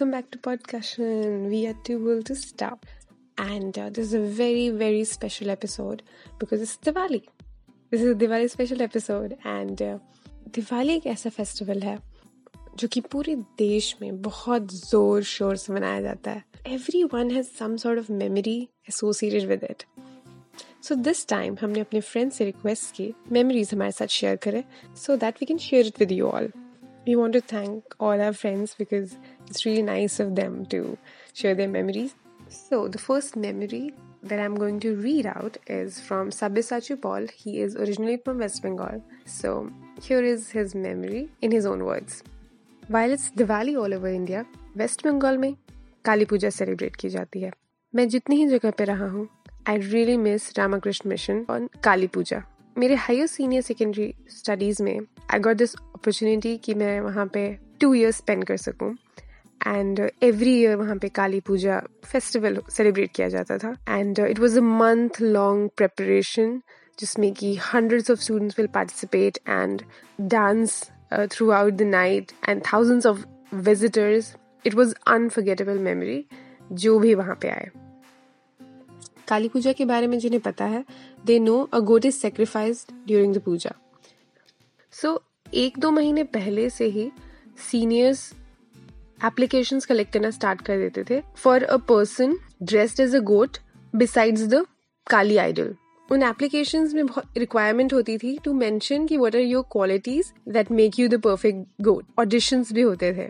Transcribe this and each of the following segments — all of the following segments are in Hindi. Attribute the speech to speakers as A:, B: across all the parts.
A: welcome back to Podcussion. We are too old to stop. And uh, this is a very, very special episode because it's Diwali. This is a Diwali special episode. And uh, Diwali एक ऐसा फेस्टिवल है जो कि पूरे देश में बहुत ज़ोर शोर से मनाया जाता है every one has some sort of memory associated with it so this time हमने अपने फ्रेंड से रिक्वेस्ट की मेमोरीज हमारे साथ शेयर करें so that we can share it with you all we want to thank all our friends because it's really nice of them to share their memories. So, the first memory that I'm going to read out is from Sabyasachi Paul. He is originally from West Bengal. So, here is his memory in his own words. While it's Diwali all over India, West Bengal में काली पूजा सेलिब्रेट की जाती है मैं जितनी ही जगह पे रहा हूँ I really miss Ramakrishna Mission on Kali Puja मेरे हायर सीनियर सेकेंडरी स्टडीज़ में आई गॉट दिस अपॉर्चुनिटी कि मैं वहाँ पे टू ईयर्स स्पेंड कर सकूँ। एंड एवरी ईयर वहाँ पे काली पूजा फेस्टिवल सेलिब्रेट किया जाता था। And it was a month long preparation जिसमें कि hundreds of students will participate and dance throughout the night and thousands of visitors it was unforgettable memory जो भी वहाँ पे आए। काली पूजा के बारे में जिन्हें पता है they know a goat is sacrificed during the puja. So एक दो महीने पहले से ही सीनियर्स एप्लीकेशंस कलेक्ट करना स्टार्ट कर देते थे for a person dressed as a goat besides the Kali idol उन एप्लीकेशन में बहुत रिक्वायरमेंट होती थी टू मैंशन कि what are your qualities that make you the perfect goat auditions भी होते थे।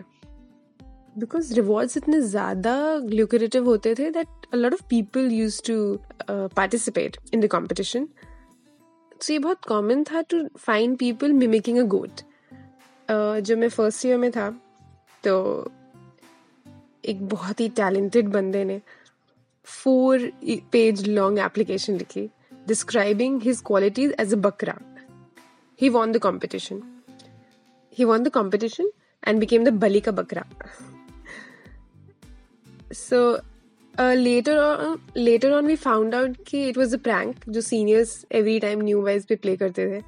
A: बिकॉज़ रिवॉर्ड्स इतने ज़्यादा ल्यूकरेटिव होते थे that lot of people use to participate in the competition तो ये बहुत कॉमन था to find people mimicking a goat जब मैं फ़र्स्ट ईयर में था तो एक बहुत ही टैलेंटेड बंदे ने फोर पेज लॉन्ग एप्लीकेशन लिखी describing his qualities as a bakra he won the competition he won the competition and became the बली का बकरा so later later on we found out कि इट वॉज़ अ प्रैंक जो seniors every time newbies पे प्ले करते थे।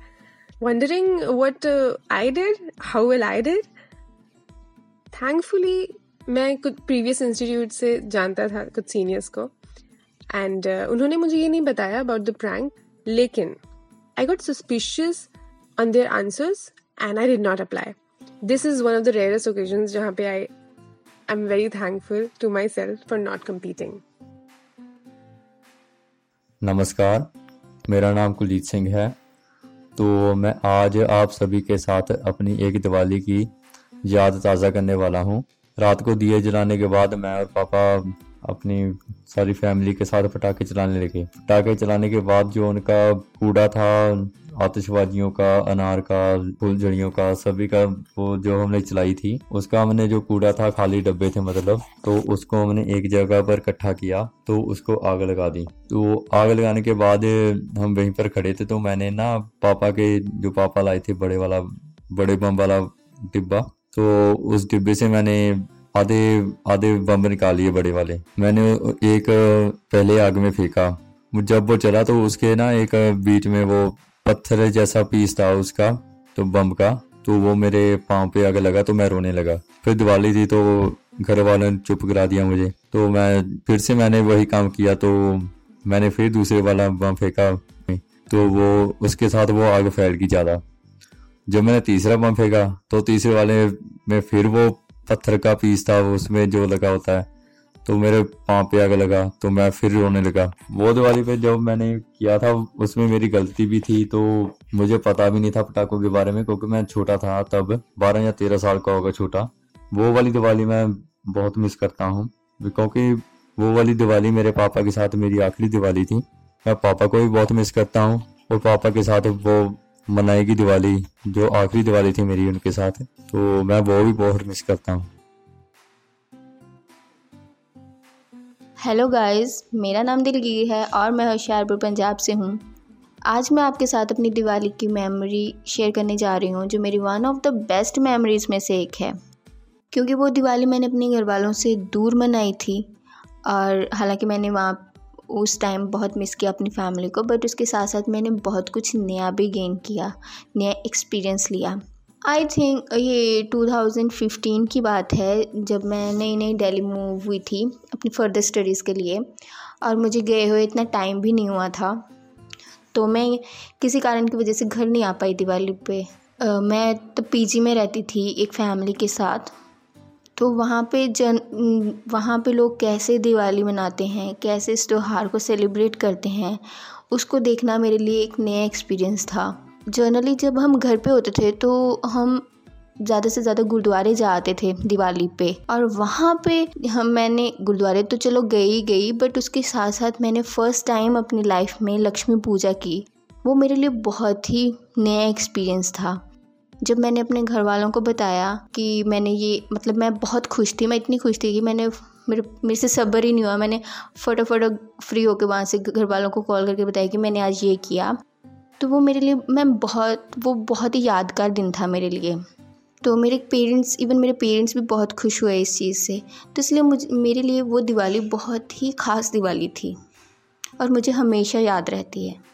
A: Wondering what I did how well I did thankfully मैं कुछ प्रीवियस इंस्टीट्यूट से जानता था कुछ सीनियर्स को। एंड उन्होंने मुझे ये नहीं बताया अबाउट द प्रैंक लेकिन I got suspicious on their answers and I did not apply this is one of the rarest occasion जहाँ पे I I'm very thankful to myself for not competing.
B: नमस्कार, मेरा नाम कुलजीत सिंह है तो मैं आज आप सभी के साथ अपनी एक दिवाली की याद ताज़ा करने वाला हूँ रात को दिए जलाने के बाद मैं और पापा अपनी सारी फैमिली के साथ पटाखे चलाने लगे। पटाखे चलाने के बाद जो उनका कूड़ा था, आतिशबाजियों का, अनार का, फुलझड़ियों का, सभी का वो जो हमने चलाई थी, उसका हमने जो कूड़ा था, खाली डब्बे थे मतलब तो उसको हमने एक जगह पर इकट्ठा किया तो उसको आग लगा दी। तो आग लगाने के बाद हम वहीं पर खड़े थे तो मैंने ना पापा के, जो पापा लाए थे, बड़े वाला, बड़े बम वाला डिब्बा तो उस डिब्बे से मैंने आधे आधे बम निकाल लिए बड़े वाले। मैंने एक पहले आग में फेंका। जब वो चला तो उसके ना एक बीच में वो पत्थर जैसा पीस था उसका तो बम का तो वो मेरे पाँव पे आगे लगा तो मैं रोने लगा। फिर दिवाली थी तो घर वालों ने चुप करा दिया मुझे। तो मैं, फिर से मैंने वही काम किया तो मैंने फिर दूसरे वाला बम फेंका। तो वो, उसके साथ वो आग फैल गई ज़्यादा। जब मैंने तीसरा बम फेंका तो तीसरे वाले में फिर वो पत्थर का पीस था उसमें जो लगा होता है। तो मेरे पाँव पे आग लगा तो मैं फिर रोने लगा। वो दिवाली पे जब मैंने किया था, उसमें मेरी गलती भी थी तो मुझे पता भी नहीं था पटाखों के बारे में, क्योंकि मैं छोटा था तब, बारह या तेरह साल का होगा छोटा। वो वाली दिवाली मैं बहुत मिस करता हूँ, क्योंकि वो वाली दिवाली मेरे पापा के साथ मेरी आखिरी दिवाली थी। मैं पापा को भी बहुत मिस करता हूँ, और पापा के साथ वो मनाएगी दिवाली, जो आखिरी दिवाली थी मेरी उनके साथ तो मैं वो भी बहुत मिस करता हूँ।
C: हेलो गाइस मेरा नाम दिलगीर है और मैं होशियारपुर, पंजाब से हूँ। आज मैं आपके साथ अपनी दिवाली की मेमोरी शेयर करने जा रही हूँ, जो मेरी one of the best memories में से एक है। क्योंकि वो दिवाली मैंने अपने घर वालों से दूर मनाई थी, और हालाँकि मैंने वहाँ उस टाइम बहुत मिस किया अपनी फैमिली को बट उसके साथ साथ मैंने बहुत कुछ नया भी गेन किया नया एक्सपीरियंस लिया। आई थिंक ये 2015 की बात है जब मैं नई नई दिल्ली मूव हुई थी अपनी फर्दर स्टडीज़ के लिए और मुझे गए हुए इतना टाइम भी नहीं हुआ था तो मैं किसी कारण की वजह से घर नहीं आ पाई दिवाली पे। आ, मैं तो पीजी में रहती थी एक फैमिली के साथ तो वहाँ पे जन, वहाँ पे लोग कैसे दिवाली मनाते हैं, कैसे इस त्यौहार को सेलिब्रेट करते हैं, उसको देखना मेरे लिए एक नया एक्सपीरियंस था। जनरली जब हम घर पे होते थे तो हम ज़्यादा से ज़्यादा गुरुद्वारे जाते थे दिवाली पे। और वहाँ पे हम, मैंने, गुरुद्वारे तो चलो गई गई बट उसके साथ साथ मैंने फ़र्स्ट टाइम अपनी लाइफ में लक्ष्मी पूजा की। वो मेरे लिए बहुत ही नया एक्सपीरियंस था। जब मैंने अपने घर वालों को बताया कि मैंने ये मतलब मैं बहुत खुश थी, मैं इतनी खुश थी कि मैंने मेरे मेरे से सब्र ही नहीं हुआ। मैंने फटाफट फ्री होकर वहाँ से घर वालों को कॉल करके बताया कि मैंने आज ये किया। तो वो मेरे लिए, मैं बहुत, वो बहुत ही यादगार दिन था मेरे लिए। तो मेरे पेरेंट्स, इवन मेरे पेरेंट्स भी बहुत खुश हुए इस चीज़ से। तो इसलिए मुझे, मेरे लिए वो दिवाली बहुत ही ख़ास दिवाली थी। और मुझे हमेशा याद रहती है।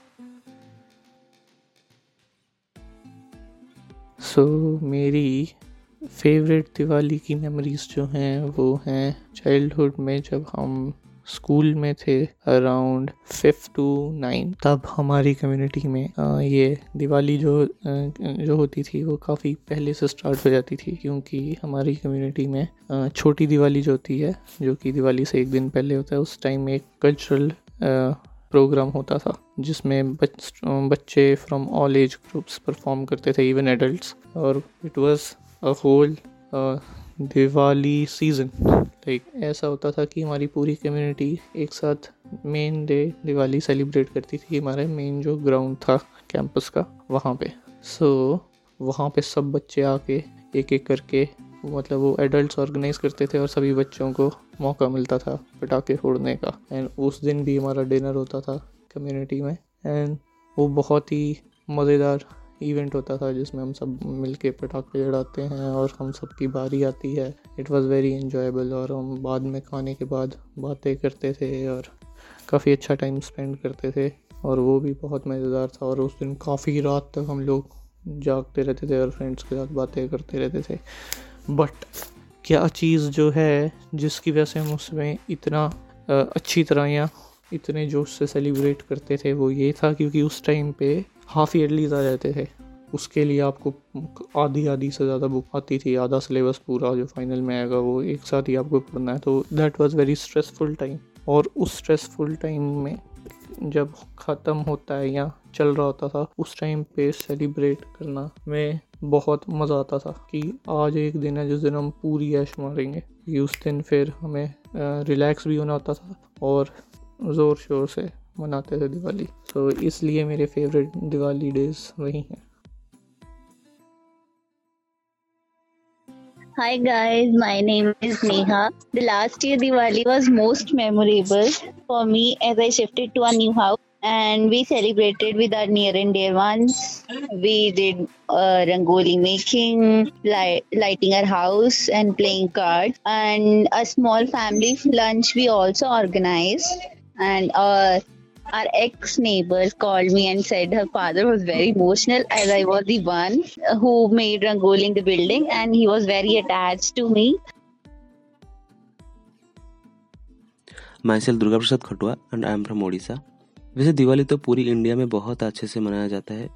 D: सो so, मेरी फेवरेट दिवाली की मेमोरीज़ जो हैं वो हैं चाइल्डहुड में जब हम स्कूल में थे अराउंड फिफ्थ टू नाइन तब हमारी कम्युनिटी में ये दिवाली जो जो होती थी वो काफ़ी पहले से स्टार्ट हो जाती थी क्योंकि हमारी कम्युनिटी में छोटी दिवाली जो होती है जो कि दिवाली से एक दिन पहले होता है उस टाइम में एक कल्चरल प्रोग्राम होता था जिसमें बच, बच्चे from all age groups perform करते थे इवन एडल्ट्स और it was a whole Diwali season like ऐसा होता था कि हमारी पूरी कम्युनिटी एक साथ मेन डे दिवाली सेलिब्रेट करती थी हमारे मेन जो ग्राउंड था कैंपस का वहाँ पे. सो so, वहाँ पे सब बच्चे आके एक एक करके मतलब वो एडल्ट्स ऑर्गेनाइज करते थे और सभी बच्चों को मौका मिलता था पटाखे फोड़ने का। एंड उस दिन भी हमारा डिनर होता था कम्युनिटी में। एंड वो बहुत ही मज़ेदार इवेंट होता था जिसमें हम सब मिल के पटाखे जड़ाते हैं और हम सब की बारी आती है। इट वॉज़ वेरी इन्जॉयबल और हम बाद में खाने के बाद बातें करते थे और काफ़ी अच्छा टाइम स्पेंड करते थे। और वो भी बहुत मज़ेदार था और उस दिन काफ़ी रात तक हम लोग जागते रहते थे और फ्रेंड्स के साथ बातें करते रहते थे। बट क्या चीज़ जो है जिसकी वजह से हम उसमें इतना अच्छी तरह या इतने जोश से सेलिब्रेट करते थे वो ये था क्योंकि उस टाइम पे हाफ़ ईयरलीज आ जाते थे। उसके लिए आपको आधी आधी से ज़्यादा बुक आती थी, आधा सिलेबस पूरा जो फाइनल में आएगा वो एक साथ ही आपको पढ़ना है। तो that was very stressful time और उस स्ट्रेसफुल टाइम में जब ख़त्म होता है या चल रहा होता था, उस टाइम पे सेलिब्रेट करना में बहुत मज़ा आता था कि आज एक दिन है जिस दिन हम पूरी ऐश मारेंगे। कि उस दिन फिर हमें रिलैक्स भी होना होता था और ज़ोर शोर से मनाते थे दिवाली। तो इसलिए मेरे फेवरेट दिवाली डेज़ वही हैं।
E: Hi guys, my name is Neha. The last year Diwali was most memorable for me as I shifted to a new house. and we celebrated with our near and dear ones. We did uh, rangoli making, light, lighting our house, and playing cards. And a small family lunch we also organized. And uh, our ex neighbor called me and said her father was very emotional as I was the one who made rangoli in the building, and he was very attached to me.
F: Myself Durga Prasad Khatua, and I am from Odisha. वैसे दिवाली तो पूरी इंडिया में बहुत अच्छे से मनाया जाता है,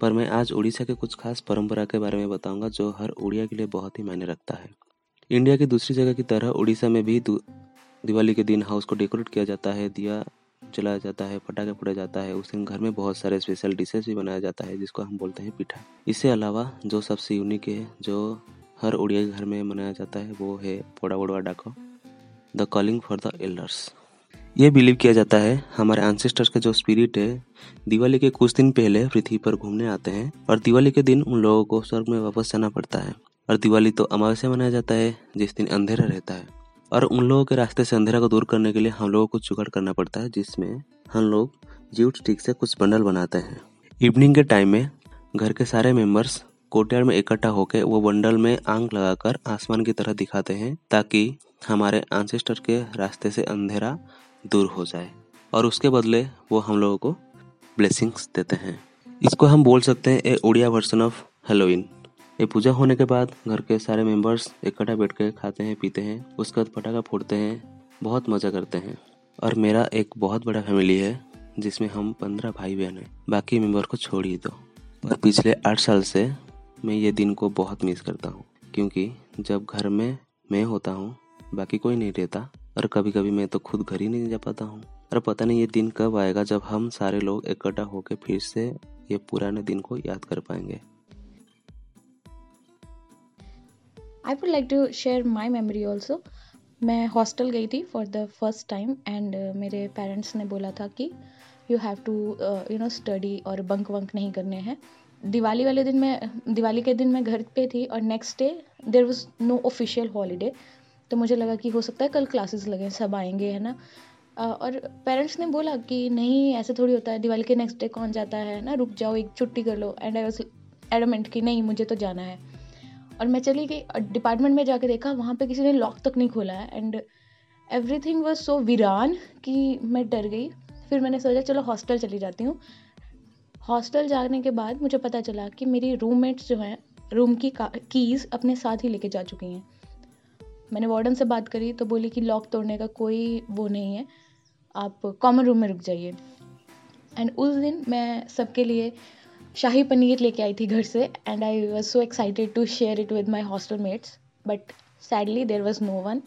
F: पर मैं आज उड़ीसा के कुछ खास परंपरा के बारे में बताऊँगा जो हर उड़िया के लिए बहुत ही मायने रखता है। इंडिया की दूसरी जगह की तरह उड़ीसा में भी दिवाली के दिन हाउस को डेकोरेट किया जाता है, दिया जलाया जाता है, पटाखे फोड़ा जाता है, उस दिन घर में बहुत सारे स्पेशल डिशेस भी बनाया जाता है, जिसको हम बोलते हैं पिठा। इससे अलावा जो सबसे यूनिक है, जो हर उड़िया के घर में मनाया जाता है, वो है फोड़ा वोड़ा डाको the calling for the elders ये बिलीव किया जाता है, हमारे एंसेस्टर्स का जो स्पिरिट है, दिवाली के कुछ दिन पहले पृथ्वी पर घूमने आते हैं और दिवाली के दिन उन लोगों को स्वर्ग में वापस जाना पड़ता है। और दिवाली तो अमावस्या मनाया जाता है, जिस दिन अंधेरा रहता है। और उन लोगों के रास्ते से अंधेरा को दूर करने के लिए हम लोगों को जुगाड़ करना पड़ता है, जिसमें हम लोग जूट स्टिक से कुछ बंडल बनाते हैं। इवनिंग के टाइम में घर के सारे मेंबर्स कोर्टयार्ड में इकट्ठा होकर वो बंडल में आँख लगाकर आसमान की तरह दिखाते हैं, ताकि हमारे आंसेस्टर के रास्ते से अंधेरा दूर हो जाए और उसके बदले वो हम लोगों को ब्लेसिंग्स देते हैं। इसको हम बोल सकते हैं a Odia version of Halloween ये पूजा होने के बाद घर के सारे मेंबर्स इकट्ठा बैठ के खाते हैं, पीते हैं, उसके बाद पटाखा फोड़ते हैं, बहुत मज़ा करते हैं। और मेरा एक बहुत बड़ा फैमिली है, जिसमें हम पंद्रह भाई बहन हैं। बाकी मेंबर को छोड़ ही दो। और पिछले आठ साल से मैं ये दिन को बहुत मिस करता हूँ, क्योंकि जब घर में मैं होता हूँ, बाकी कोई नहीं रहता और कभी कभी मैं तो खुद घर ही नहीं जा पाता हूँ। और पता नहीं ये दिन कब आएगा जब हम सारे लोग इकट्ठा होकर फिर से ये पुराने दिन को याद कर पाएँगे।
G: I would like to share my memory also मैं हॉस्टल गई थी for the first time and मेरे पेरेंट्स ने बोला था कि you have to you know study और बंक वंक नहीं करने हैं। दिवाली वाले दिन मैं, दिवाली के दिन मैं घर पे थी और next day there was no official holiday तो मुझे लगा कि हो सकता है कल क्लासेस लगे, सब आएँगे, है ना? और पेरेंट्स ने बोला कि नहीं, ऐसे थोड़ी होता है, दिवाली के नेक्स्ट डे कौन जाता है, ना? रुक जाओ, एक छुट्टी कर लो। एंड आई वॉज़ एडमेंट कि नहीं, मुझे तो जाना है। और मैं चली गई डिपार्टमेंट में जाके देखा, वहाँ पे किसी ने लॉक तक नहीं खोला है। And everything was so वीरान कि मैं डर गई। फिर मैंने सोचा, चलो हॉस्टल चली जाती हूँ। हॉस्टल जाने के बाद मुझे पता चला कि मेरी रूममेट्स जो हैं रूम की कीज़ अपने साथ ही लेके जा चुकी हैं। मैंने वार्डन से बात करी तो बोली कि लॉक तोड़ने का कोई वो नहीं है। आप कॉमन रूम में रुक जाइए। एंड उस दिन मैं सबके लिए शाही पनीर लेके आई थी घर से and I was so excited to share it with my hostel mates but sadly there was no one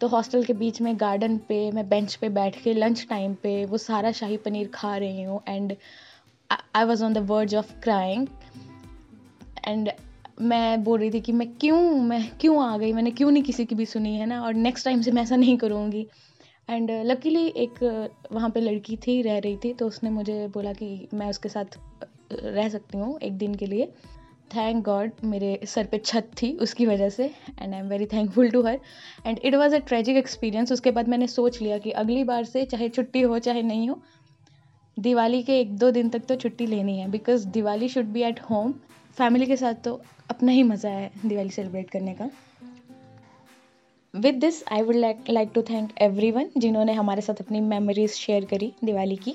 G: तो हॉस्टल के बीच में गार्डन पे, मैं बेंच पे बैठ के लंच टाइम पे वो सारा शाही पनीर खा रही हूँ and I was on the verge of crying and मैं बोल रही थी कि मैं क्यों मैं क्यों आ गई? मैंने क्यों नहीं किसी की भी सुनी, है ना? और नेक्स्ट टाइम से मैं ऐसा नहीं करूँगी। एंड लकीली एक वहाँ पे लड़की थी, रह रही थी तो उसने मुझे बोला कि मैं उसके साथ रह सकती हूँ एक दिन के लिए। थैंक गॉड मेरे सर पे छत थी उसकी वजह से and I am very thankful to her and it was a tragic experience उसके बाद मैंने सोच लिया कि अगली बार से चाहे छुट्टी हो, चाहे नहीं हो, दिवाली के एक दो दिन तक तो छुट्टी लेनी है because Diwali should be at home family के साथ तो अपना ही मज़ा है दिवाली सेलिब्रेट करने का। With this I would like like to thank everyone जिन्होंने हमारे साथ अपनी मेमोरीज शेयर करी दिवाली की।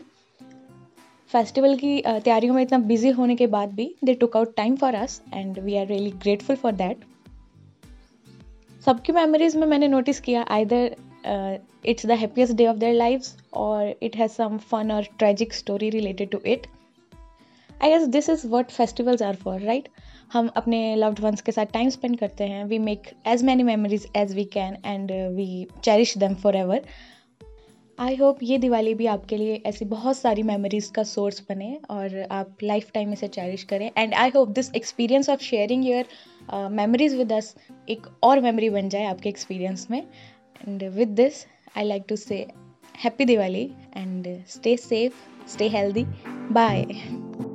G: फेस्टिवल की तैयारियों में इतना बिज़ी होने के बाद भी they took out time for us and we are really grateful for that सबकी मेमोरीज में मैंने नोटिस किया either it's the happiest day of their lives और इट हैज़ सम फन और tragic story related to it i guess this is what festivals are for right हम अपने लव्ड वंस के साथ टाइम स्पेंड करते हैं। We make as many memories as we can and we cherish them forever I hope ये दिवाली भी आपके लिए ऐसी बहुत सारी मेमोरीज का सोर्स बने और आप लाइफ टाइम इसे चेरिश करें। And I hope this experience of sharing your memories with us एक और मेमोरी बन जाए आपके एक्सपीरियंस में। And with this I like to say happy Diwali and stay safe, stay healthy. Bye.